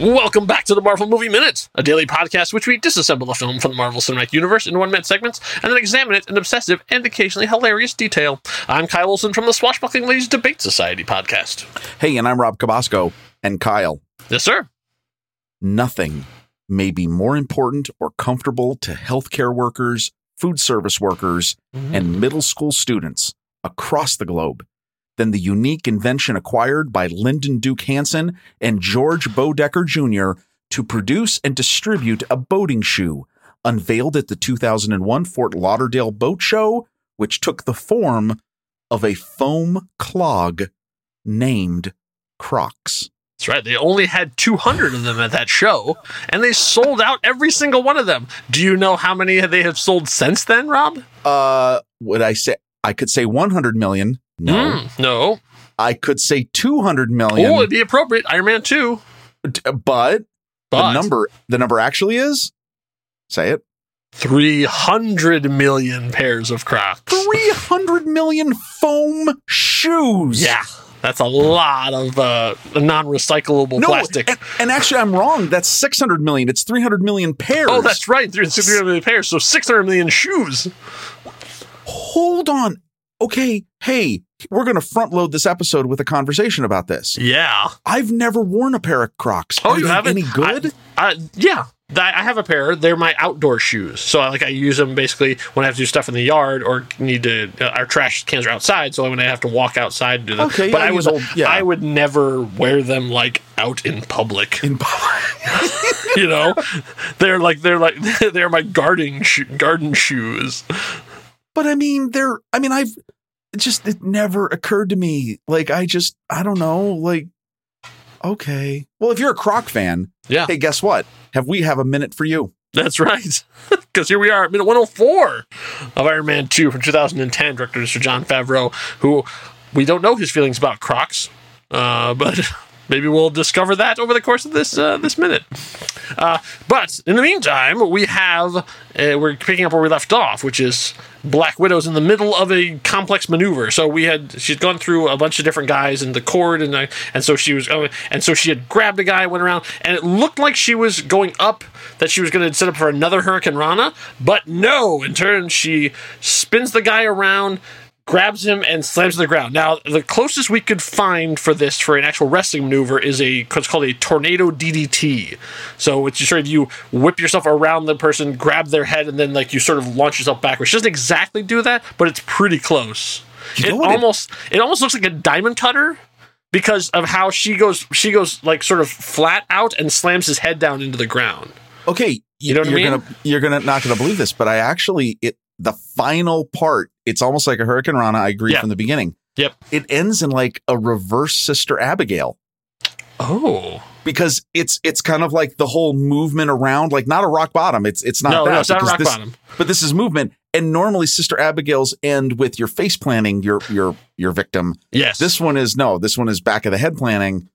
Welcome back to the Marvel Movie Minute, a daily podcast which we disassemble a film from the Marvel Cinematic Universe in one minute segments and then examine it in obsessive and occasionally hilarious detail. I'm Kyle Wilson from the Swashbuckling Ladies Debate Society podcast. Hey, and I'm Rob Cabasco and Kyle. Yes, sir. Nothing may be more important or comfortable to healthcare workers, food service workers, mm-hmm. and middle school students across the globe than the unique invention acquired by Lyndon Duke Hanson and George Boedecker Jr. to produce and distribute a boating shoe unveiled at the 2001 Fort Lauderdale Boat Show, which took the form of a foam clog named Crocs. That's right. They only had 200 of them at that show, and they sold out every single one of them. Do you know how many they have sold since then, Rob? Uh, would I say I could say 100 million? No. Mm, no. I could say 200 million. Oh, it'd be appropriate. Iron Man 2. but, But the number the number actually is say it 300 million pairs of Crocs. 300 million foam shoes. Yeah. That's a lot of uh, non-recyclable No, plastic. and, and actually, I'm wrong. That's 600 million. It's 300 million pairs. Oh, that's right. 300 million pairs. So 600 million shoes. Hold on. Okay, hey, we're going to front load this episode with a conversation about this. Yeah. I've never worn a pair of Crocs. Oh, Are you haven't? any good? Uh, yeah. I I have a pair. They're my outdoor shoes. So I like I use them basically when I have to do stuff in the yard or need to. Uh, our trash cans are outside, so when I have to walk outside, to do them. Okay, but yeah, I I would old- yeah. I would never wear them like out in public. In public. you know, they're like they're like they're my gardening sho- garden shoes. But I mean, they're, I mean, I've it just, it never occurred to me. Like, I just, I don't know. Like, okay. Well, if you're a Croc fan, Yeah. hey, guess what? Have we have a minute for you? That's right. Because here we are at minute 104 of Iron Man 2 from 2010, director Mr. Jon Favreau, who we don't know his feelings about Crocs, uh, but maybe we'll discover that over the course of this uh, this minute. Uh, but in the meantime, we have uh, we're picking up where we left off, which is Black Widow's in the middle of a complex maneuver. So we had she'd gone through a bunch of different guys in the cord, and I, and so she was oh, and so she had grabbed a guy, went around, and it looked like she was going up that she was going to set up for another Hurricanrana, but no. In turn, she spins the guy around grabs him and slams to the ground. Now, the closest we could find for this for an actual wrestling maneuver is a what's called a tornado DDT. So it's just sort of you whip yourself around the person, grab their head, and then like you sort of launch yourself backwards. She doesn't exactly do that, but it's pretty close. You it what it- almost it almost looks like a diamond cutter because of how she goes she goes like sort of flat out and slams his head down into the ground. Okay. You know what you're mean? Gonna, you're gonna not gonna believe this, but I actually, it, the final part, it's almost like a Hurricanrana. I agree Yeah. from the beginning. Yep. It ends in like a reverse Sister Abigail. Oh. because it's it's kind of like the whole movement around, like not a rock bottom. It's it's not No, that. no, it's not rock this- bottom. But this is movement, and normally Sister Abigail's end with your face planning your your your victim. Yes. This one is no. This one is back of the head planning.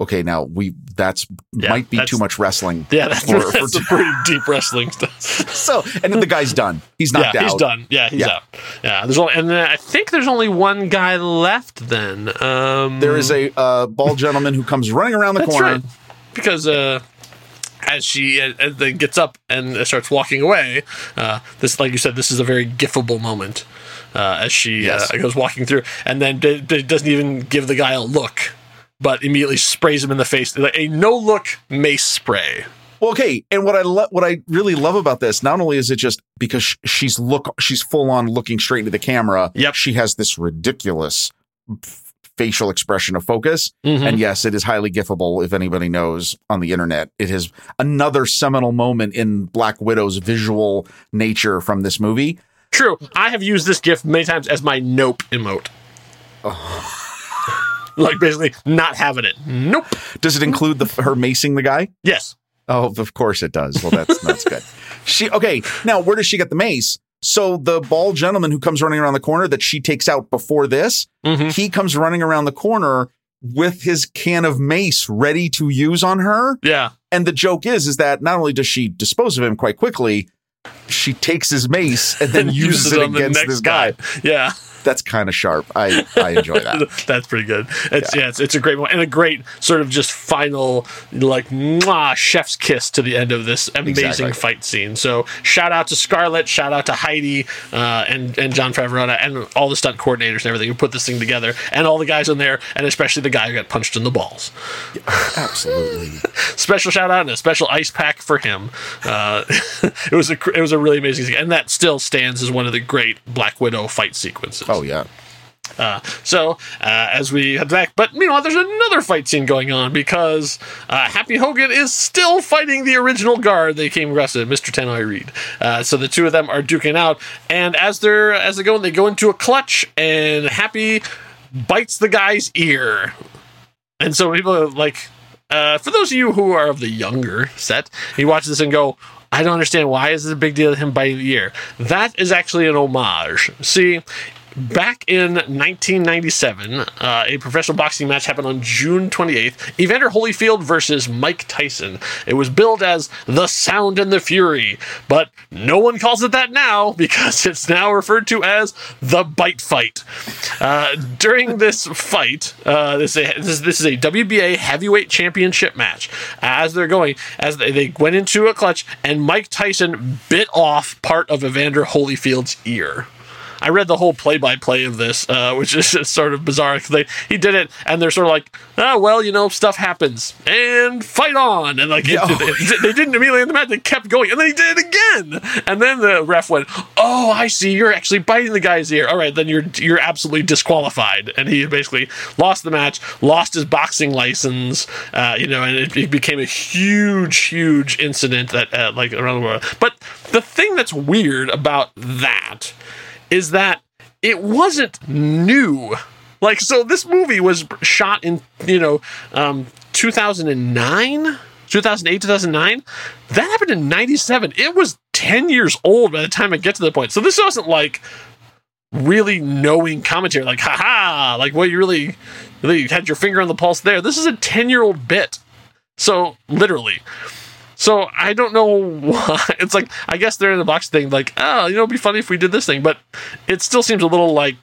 Okay, now we that's Yeah, might be that's- too much wrestling. yeah, that's, for- that's for- pretty deep wrestling stuff. So and then the guy's done. He's knocked yeah, out. he's done. Yeah, he's Yeah. out. Yeah, there's only, and then I think there's only one guy left. Then um, There is a uh, bald gentleman who comes running around the corner. right. because uh, as she uh, as then gets up and starts walking away, uh, this like you said, this is a very gifable moment uh, as she Yes. uh, goes walking through, and then d- d- doesn't even give the guy a look, but immediately sprays him in the face like a no look mace spray. Well, okay, and what I lo- what I really love about this, not only is it just because sh- she's look she's full on looking straight into the camera. Yep. she has this ridiculous f- facial expression of focus, Mhm. and yes, it is highly gifable. If anybody knows on the internet, it is another seminal moment in Black Widow's visual nature from this movie. True. I have used this GIF many times as my nope emote. like basically not having it. Nope. Does it include the her macing the guy? Yes. Oh, of course it does. Well, that's that's good. She okay. Now, where does she get the mace? So the bald gentleman who comes running around the corner that she takes out before this, Mhm. he comes running around the corner with his can of mace ready to use on her. Yeah. And the joke is, is that not only does she dispose of him quite quickly, she takes his mace and then uses it on the against next this guy. Yeah. That's kind of sharp. I I enjoy that. That's pretty good. It's yeah, it's, it's a great one and a great sort of just final like mwah, chef's kiss to the end of this amazing Exactly. fight scene. So shout out to Scarlett, shout out to Heidi uh, and and Jon Favreau and all the stunt coordinators and everything who put this thing together, and all the guys in there, and especially the guy who got punched in the balls. Absolutely. Special shout out and a special ice pack for him. Uh, it was a it was a really amazing, thing. and that still stands as one of the great Black Widow fight sequences. Oh yeah. Uh, so uh, as we head back, but meanwhile, there's another fight scene going on because uh, Happy Hogan is still fighting the original guard they came across, uh, Mr. Tannoy Reed. Uh, so the two of them are duking out, and as they're as they go, they go into a clutch, and Happy bites the guy's ear, and so people are like, uh, for those of you who are of the younger set, you watch this and go. I don't understand why is it a big deal to him biting the ear. That is actually an homage. See, Back in 1997, uh, a professional boxing match happened on June 28th. Evander Holyfield versus Mike Tyson. It was billed as The Sound and the Fury, but no one calls it that now because it's now referred to as The Bite Fight. Uh, during this fight, uh, this, is a, this, is- a WBA heavyweight championship match. As they're going, as they, they went into a clutch, and Mike Tyson bit off part of Evander Holyfield's ear. I read the whole play-by-play of this, uh, which is just sort of bizarre. They he did it, and they're sort of like, oh well, you know, stuff happens, and fight on, and like it- they didn't immediately in the match. They kept going, and then he did it again, and then the ref went, oh, I see, you're actually biting the guy's ear. All right, then you're you're absolutely disqualified, and he basically lost the match, lost his boxing license, uh, you know, and it, it became a huge, huge incident that uh, like around the world. But the thing that's weird about that is that it wasn't new. Like, so this movie was shot in, you know, um, 2009, 2008, 2009. That happened in 97. It was 10 years old by the time I get to the point. So this wasn't like really knowing commentary, like, haha, like, well, you really, really had your finger on the pulse there. This is a 10 year old bit. So, literally. So I don't know why. It's like I guess they're in the box thing, like, oh, you know, it'd be funny if we did this thing, but it still seems a little like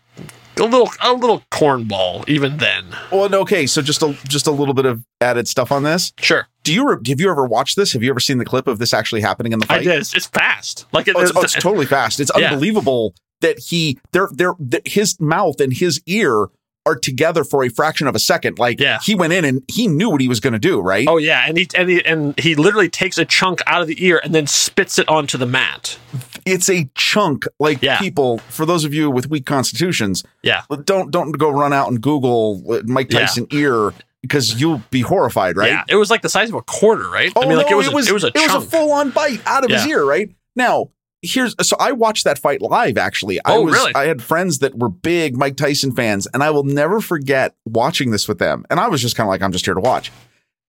a little a little cornball even then. Well, okay. So just a just a little bit of added stuff on this. Sure, Do you re- have you ever watched this? Have you ever seen the clip of this actually happening in the I fight? did. It's, it's fast. Like it, Oh, it's, oh, it's totally fast. It's Yeah. unbelievable that he they're they're that his mouth and his ear are together for a fraction of a second. Like Yeah. he went in and he knew what he was going to do, right? Oh yeah, and he and he and he literally takes a chunk out of the ear and then spits it onto the mat. It's a chunk. Like Yeah. people, for those of you with weak constitutions, Yeah, don't don't go run out and Google uh, Mike Yeah. Tyson ear because you'll be horrified, right? yeah. It was like the size of a quarter, right? Oh I mean, like no, it was, a, it was a chunk. full on bite out of his ear, right? Now, here's so I watched that fight live actually. I Oh, was really? I had friends that were big Mike Tyson fans, and I will never forget watching this with them. And I was just kind of like, I'm just here to watch.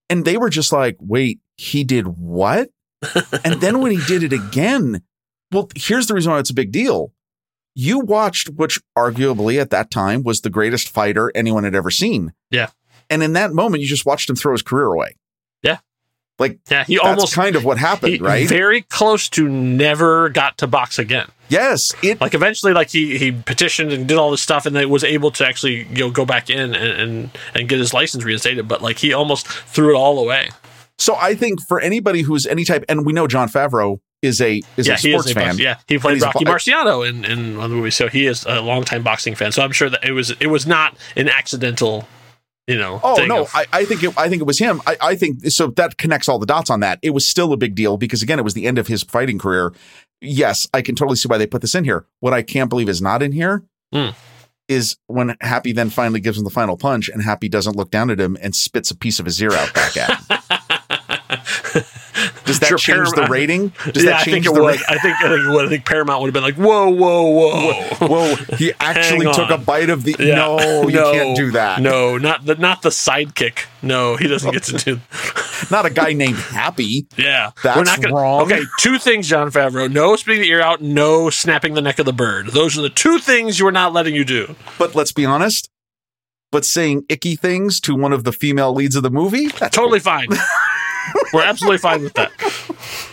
And they were just like, wait, he did what? and then when he did it again, well, here's the reason why it's a big deal. You watched, which arguably at that time was the greatest fighter anyone had ever seen. Yeah. And in that moment, you just watched him throw his career away. Yeah. Like yeah, he that's almost kind of what happened, he, right? very close to never got to box again. yes, it. like eventually like he he petitioned and did all this stuff and then was able to actually you know go back in and and, and get his license reinstated but like he almost threw it all away so I think for anybody who's any type, and we know Jon Favreau is a is yeah a sports is a fan. box- yeah he played he's a rocky marciano in in one of the movies so he is a longtime boxing fan so i'm sure that it was it was not an accidental you know Oh no, of- I, I think it, I think it was him. I, I think so. That connects all the dots on that. It was still a big deal because again, it was the end of his fighting career. Yes, I can totally see why they put this in here. What I can't believe is not in here is Hmm. when Happy then finally gives him the final punch, and Happy doesn't look down at him and spits a piece of his ear out back at him. Does that Sure, change the rating? Does yeah, that I change think it the would. rating? I think I think it would. I think Paramount would have been like, "Whoa, whoa, whoa!" Whoa, he actually took a bite of the. Yeah. No, you can't do that. No, not the not the sidekick. No, he doesn't get to do. Not a guy named Happy. Yeah, That's wrong. Okay, two things, Jon Favreau: no spitting the ear out, no snapping the neck of the bird. Those are the two things you are not letting you do. But let's be honest. But saying icky things to one of the female leads of the movie, that's Totally fine. We're absolutely fine with that.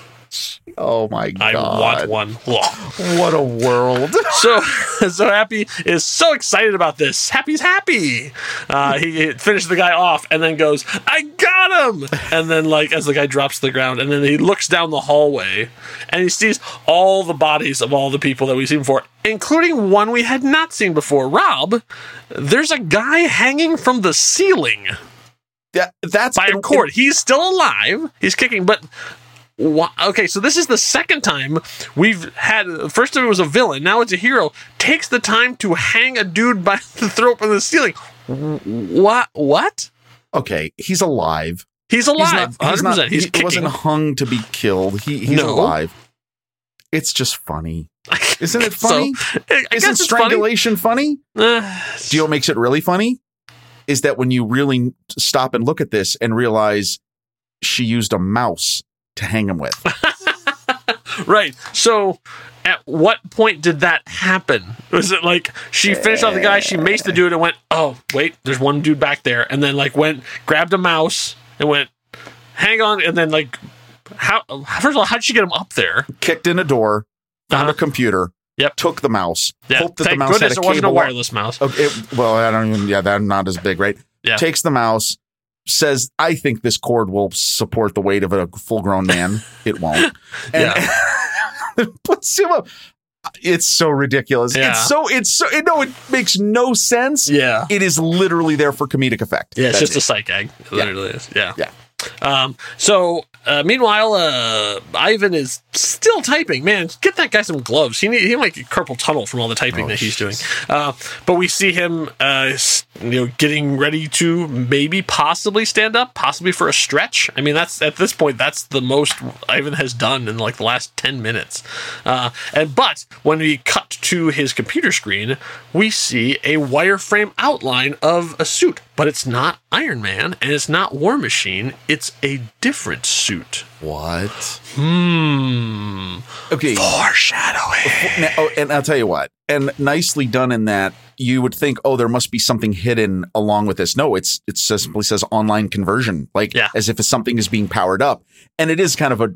Oh my god! I want one. What a world! so so happy is so excited about this happy's happy uh, he, he finishes the guy off and then goes i got him and then like as the guy drops to the ground and then he looks down the hallway and he sees all the bodies of all the people that we've seen before including one we had not seen before rob there's a guy hanging from the ceiling that, that's by a cord he's still alive he's kicking but Wha- Okay, so this is the second time we've had. First, it was a villain. Now it's a hero. Takes the time to hang a dude by the throat from the ceiling. What? What? Okay, he's alive. He's He's alive. not. He's, not, He's, he's he wasn't hung to be killed. He, he's No. alive. It's just funny, isn't it funny? I Isn't guess it's funny. strangulation funny? Uh, Do you know what makes it really funny? Is that when you really stop and look at this and realize she used a mouse to hang him with. right. So, at what point did that happen? Was it like she finished off the guy, she maced the dude, and went, "Oh, wait, there's one dude back there," and then like went, grabbed a mouse, and went, "Hang on," and then like, how? First of all, how'd she get him up there? Kicked in a door, found Uh-huh. a computer, Yep. took the mouse, Yeah. hoped that the mouse goodness had a it wasn't a cable. wireless mouse. Okay, it- well, I don't even. Yeah, that's not as big, right? Yeah. Takes the mouse, says, "I think this cord will support the weight of a full-grown man." it won't. And puts him up. It's so ridiculous. Yeah. It's so. It's so. No, it makes no sense. Yeah. It is literally there for comedic effect. Yeah, it's That's just a psych gag. It literally is. Yeah. Yeah. Um, so uh, meanwhile, uh, Ivan is still typing. Man, get that guy some gloves. He need, he might get carpal tunnel from all the typing Oh, that he's doing. Uh, but we see him, uh, you know, getting ready to maybe possibly stand up, possibly for a stretch. I mean, that's at this point that's the most Ivan has done in like the last ten minutes. Uh, and but when we cut to his computer screen, we see a wireframe outline of a suit, but it's not Iron Man and it's not War Machine. It's a different suit. what? Hmm. Okay. Foreshadowing. Now, oh, and I'll tell you what, and nicely done in that you would think, oh, there must be something hidden along with this. No, it's it simply says online conversion, like Yeah. as if something is being powered up, and it is kind of a.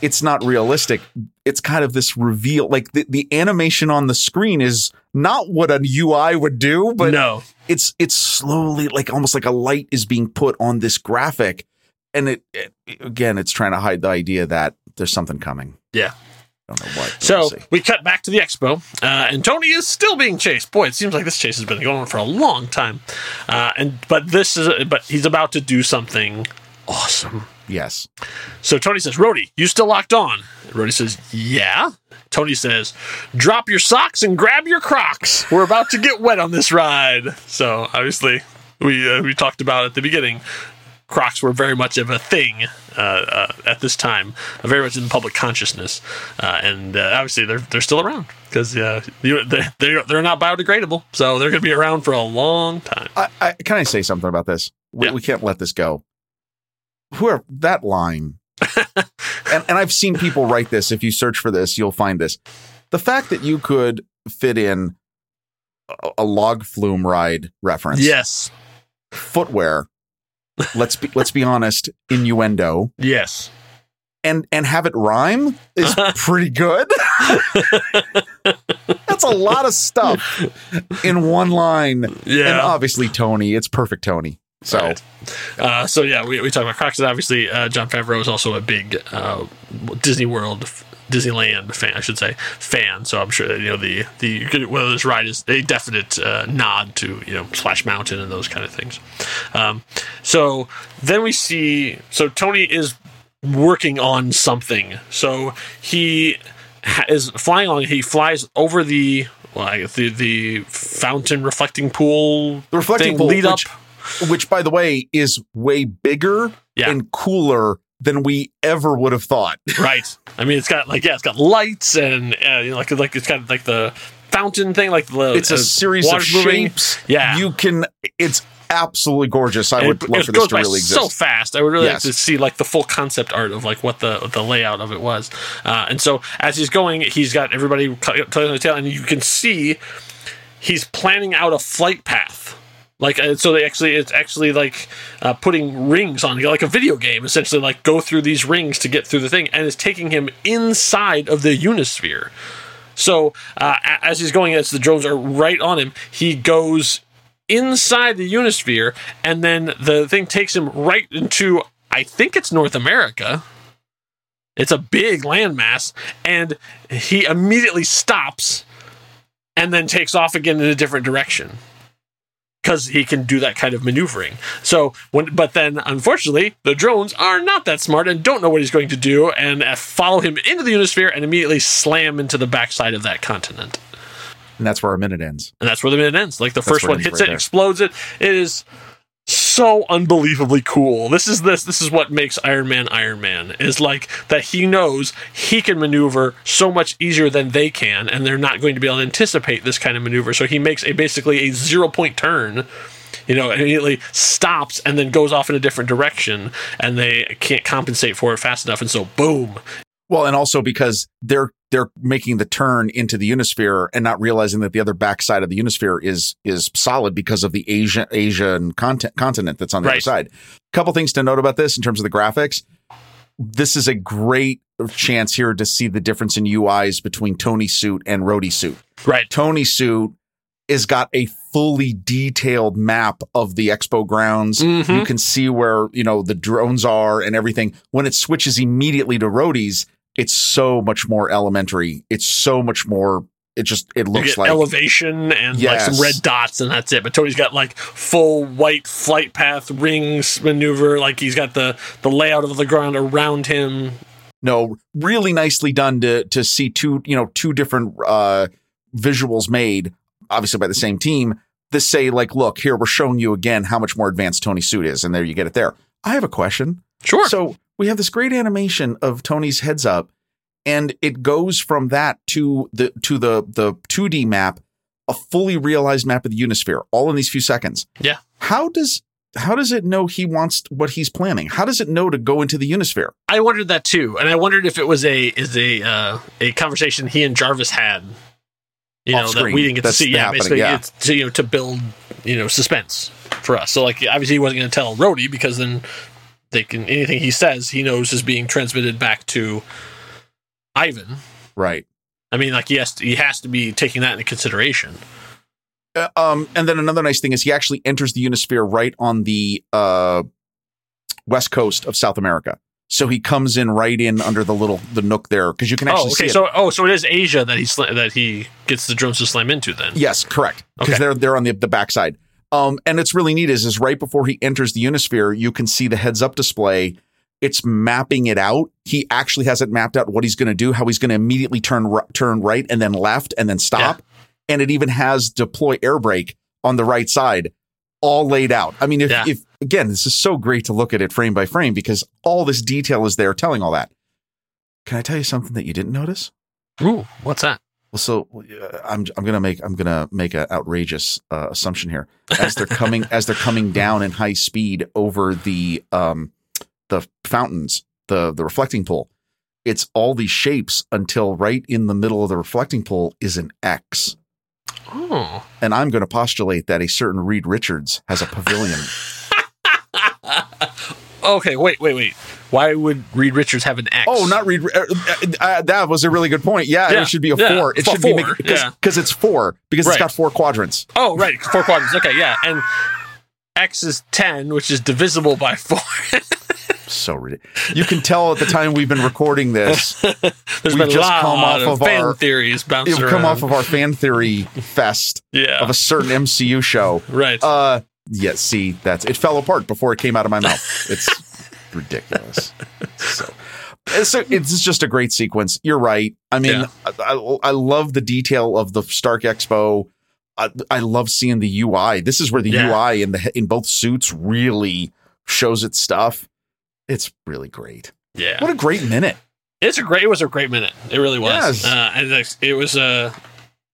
It's not realistic. It's kind of this reveal, like the, the animation on the screen is not what a UI would do, but no. it's it's slowly like almost like a light is being put on this graphic, and it, it again, it's trying to hide the idea that there's something coming. Yeah. I don't know what. So we cut back to the expo, uh, and Tony is still being chased. Boy, it seems like this chase has been going on for a long time. Uh, and but this is but he's about to do something awesome. yes. So Tony says, Rhodey, you still locked on?" Rhodey says, "Yeah." Tony says, "Drop your socks and grab your Crocs. We're about to get wet on this ride." So obviously, we uh, we talked about at the beginning. Crocs were very much of a thing uh, uh, at this time, uh, very much in public consciousness, uh, and uh, obviously they're they're still around because uh, you- they're they're they're not biodegradable, so they're going to be around for a long time. I, I, can I say something about this? We, Yeah. we can't let this go. Whoever that line, and, and I've seen people write this. If you search for this, you'll find this. The fact that you could fit in a, a log flume ride reference, Yes, footwear. Let's be let's be honest, innuendo, yes, and and have it rhyme is pretty good. That's a lot of stuff in one line. yeah. And obviously Tony, it's perfect Tony. So Right. Uh, so yeah, we, we talk about Crocs, obviously uh, Jon Favreau is also a big uh, Disney World, Disneyland fan, I should say, fan. So I'm sure that, you know the the whether this ride is a definite uh, nod to you know Splash Mountain and those kind of things. Um, so then we see, so Tony is working on something. So he ha- is flying on. He flies over the. Well, the the fountain reflecting pool the reflecting thing pool, lead up which by the way is way bigger Yeah. and cooler than we ever would have thought. right. I mean, it's got like yeah, it's got lights and uh, you know, like like it's got like the fountain thing, like the It's a uh, series of moving. shapes. Yeah. You can it's absolutely gorgeous. I And would it, love it for this to by really so fast. I would really Yes. like to see like the full concept art of like what the the layout of it was. Uh, and so as he's going, he's got everybody telling the tail, and you can see he's planning out a flight path. Like uh, so, they actually it's actually like uh, putting rings on, like a video game, essentially. Like go through these rings to get through the thing, and it's taking him inside of the Unisphere. So uh, as he's going, as the drones are right on him, he goes inside the Unisphere, and then the thing takes him right into, I think it's North America. It's a big landmass, and he immediately stops and then takes off again in a different direction because he can do that kind of maneuvering. So when, but then unfortunately, the drones are not that smart and don't know what he's going to do, and uh, follow him into the Unisphere and immediately slam into the backside of that continent. And that's where our minute ends. And that's where the minute ends. Like the first one hits right it, there. explodes it. It is so unbelievably cool. This is this this is what makes Iron Man Iron Man is like that he knows he can maneuver so much easier than they can and they're not going to be able to anticipate this kind of maneuver. So he makes a basically a zero point turn you know, immediately stops and then goes off in a different direction, and they can't compensate for it fast enough, and so boom, Well, and also because they're they're making the turn into the Unisphere and not realizing that the other backside of the Unisphere is is solid because of the Asia Asian content, continent that's on the other Right. side. couple things to note about this in terms of the graphics. This is a great chance here to see the difference in UIs between Tony suit and Rhodey suit. right, Tony suit has got a fully detailed map of the expo grounds. Mhm. You can see where, you know, the drones are and everything. When it switches immediately to roadies, it's so much more elementary. It's so much more it just it you looks get like elevation and like some red dots, and that's it. But Tony's got like full white flight path rings maneuver, like he's got the the layout of the ground around him. no, really nicely done to to see two, you know, two different uh visuals made obviously by the same team. This say like, look, here we're showing you again how much more advanced Tony suit is and there you get it there. I have a question. Sure, So we have this great animation of Tony's heads up, and it goes from that to the to the the 2D map, a fully realized map of the Unisphere, all in these few seconds. Yeah. How does how does it know he wants what he's planning? How does it know to go into the Unisphere? I wondered that too, and I wondered if it was a is a uh, a conversation he and Jarvis had. You know Off that we didn't get That's to see. Yeah, basically, yeah. to, you know to build you know suspense for us. So like obviously he wasn't going to tell Rhodey because then they can anything he says he knows is being transmitted back to Ivan. Right. I mean, like he has to, he has to be taking that into consideration. Uh, um, and then another nice thing is he actually enters the Unisphere right on the uh, west coast of South America. So he comes in right in under the little the nook there because you can actually Oh, see okay. So oh, so it is Asia that he sla- that he gets the drones to slam into. Then Yes, correct. Because Okay. they're they're on the the backside. Um, and it's really neat is is right before he enters the Unisphere, you can see the heads up display. It's mapping it out. He actually has it mapped out what he's going to do, how he's going to immediately turn ri- turn right and then left and then stop. And it even has deploy air brake on the right side, all laid out. I mean, if, Yeah. if again, this is so great to look at it frame by frame because all this detail is there telling all that. Can I tell you something that you didn't notice? Ooh, what's that? Well, so uh, I'm I'm gonna make I'm gonna make an outrageous uh, assumption here as they're coming as they're coming down in high speed over the um the fountains the the reflecting pool. It's all these shapes until right in the middle of the reflecting pool is an X, Oh. and I'm going to postulate that a certain Reed Richards has a pavilion. okay, wait, wait, wait. Why would Reed Richards have an X? oh, not Reed. Uh, uh, uh, that was a really good point. Yeah, Yeah, it should be a yeah, four. It should be four, because yeah. because it's four because Right. it's got four quadrants. Oh, right, four quadrants. Okay, yeah, and X is ten, which is divisible by four. So ridiculous. You can tell at the time we've been recording this. There's We've been a just lot come off of, fan our- theories bouncing around. come off of our fan theory fest yeah, of a certain MCU show. right. Uh, yeah. See, that's it fell apart before it came out of my mouth. It's ridiculous. So. So it's just a great sequence. You're right. I mean, Yeah. I, I, I love the detail of the Stark Expo. I, I love seeing the UI. This is where the Yeah. UI in the in both suits really shows its stuff. It's really great. yeah, What a great minute. it's a great. It was a great minute. It really was. Yes. Uh, and it was Uh,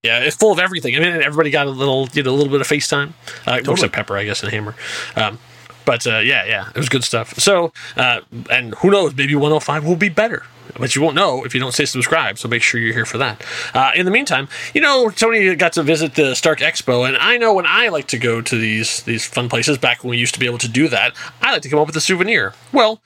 yeah, it's full of everything. I mean, everybody got a little, you know, a little bit of FaceTime. Uh, Totally. Except Pepper, I guess, and Hammer. Um, but uh, yeah, yeah, it was good stuff. So, uh, and who knows? Maybe 105 will be better. but you won't know if you don't say subscribe. So make sure you're here for that. Uh, in the meantime, you know, Tony got to visit the Stark Expo, and I know when I like to go to these these fun places back when we used to be able to do that, I like to come up with a souvenir. Well,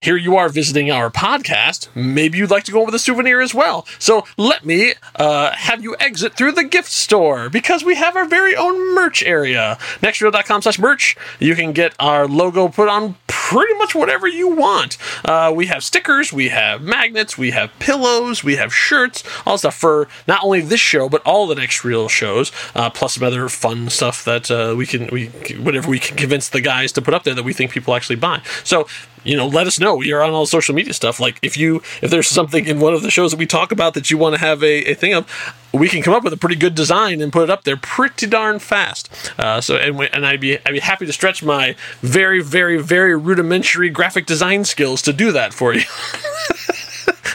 here you are visiting our podcast. Maybe you'd like to go with a souvenir as well. So let me uh, have you exit through the gift store because we have our very own merch area. Nextreel.com slash merch. You can get our logo put on pretty much whatever you want. Uh, we have stickers, we have magnets, we have pillows, we have shirts, all stuff for not only this show but all the Next Reel shows, uh, plus some other fun stuff that uh, we can we whatever we can convince the guys to put up there that we think people actually buy. So you know, let us know. Are on all social media stuff. Like if you if there's something in one of the shows that we talk about that you want to have a, a thing of, we can come up with a pretty good design and put it up there pretty darn fast. Uh, so and we, and I'd be I'd be happy to stretch my very very very rudimentary graphic design skills to do that for you.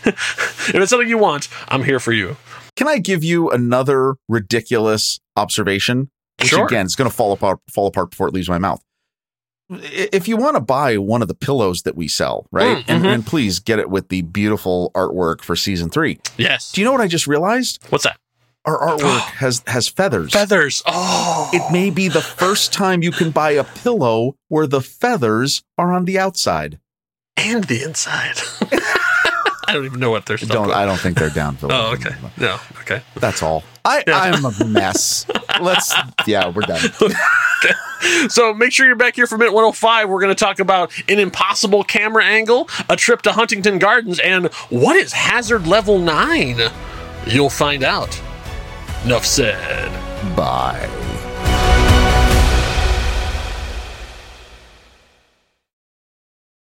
if it's something you want, I'm here for you. Can I give you another ridiculous observation? Which Sure. again, it's going to fall apart fall apart before it leaves my mouth. If you want to buy one of the pillows that we sell, right, Mm, and, mhm. and please get it with the beautiful artwork for season three. Yes. Do you know what I just realized? What's that? Our artwork has has feathers. Feathers. Oh. It may be the first time you can buy a pillow where the feathers are on the outside. and the inside. I don't even know what they're Don't. I don't think they're down. Oh, okay. No, okay. That's all. I Yeah. I'm a mess. Let's yeah, we're done. So make sure you're back here for minute 105. We're going to talk about an impossible camera angle, a trip to Huntington Gardens, and what is hazard level 9? You'll find out. Enough said. Bye.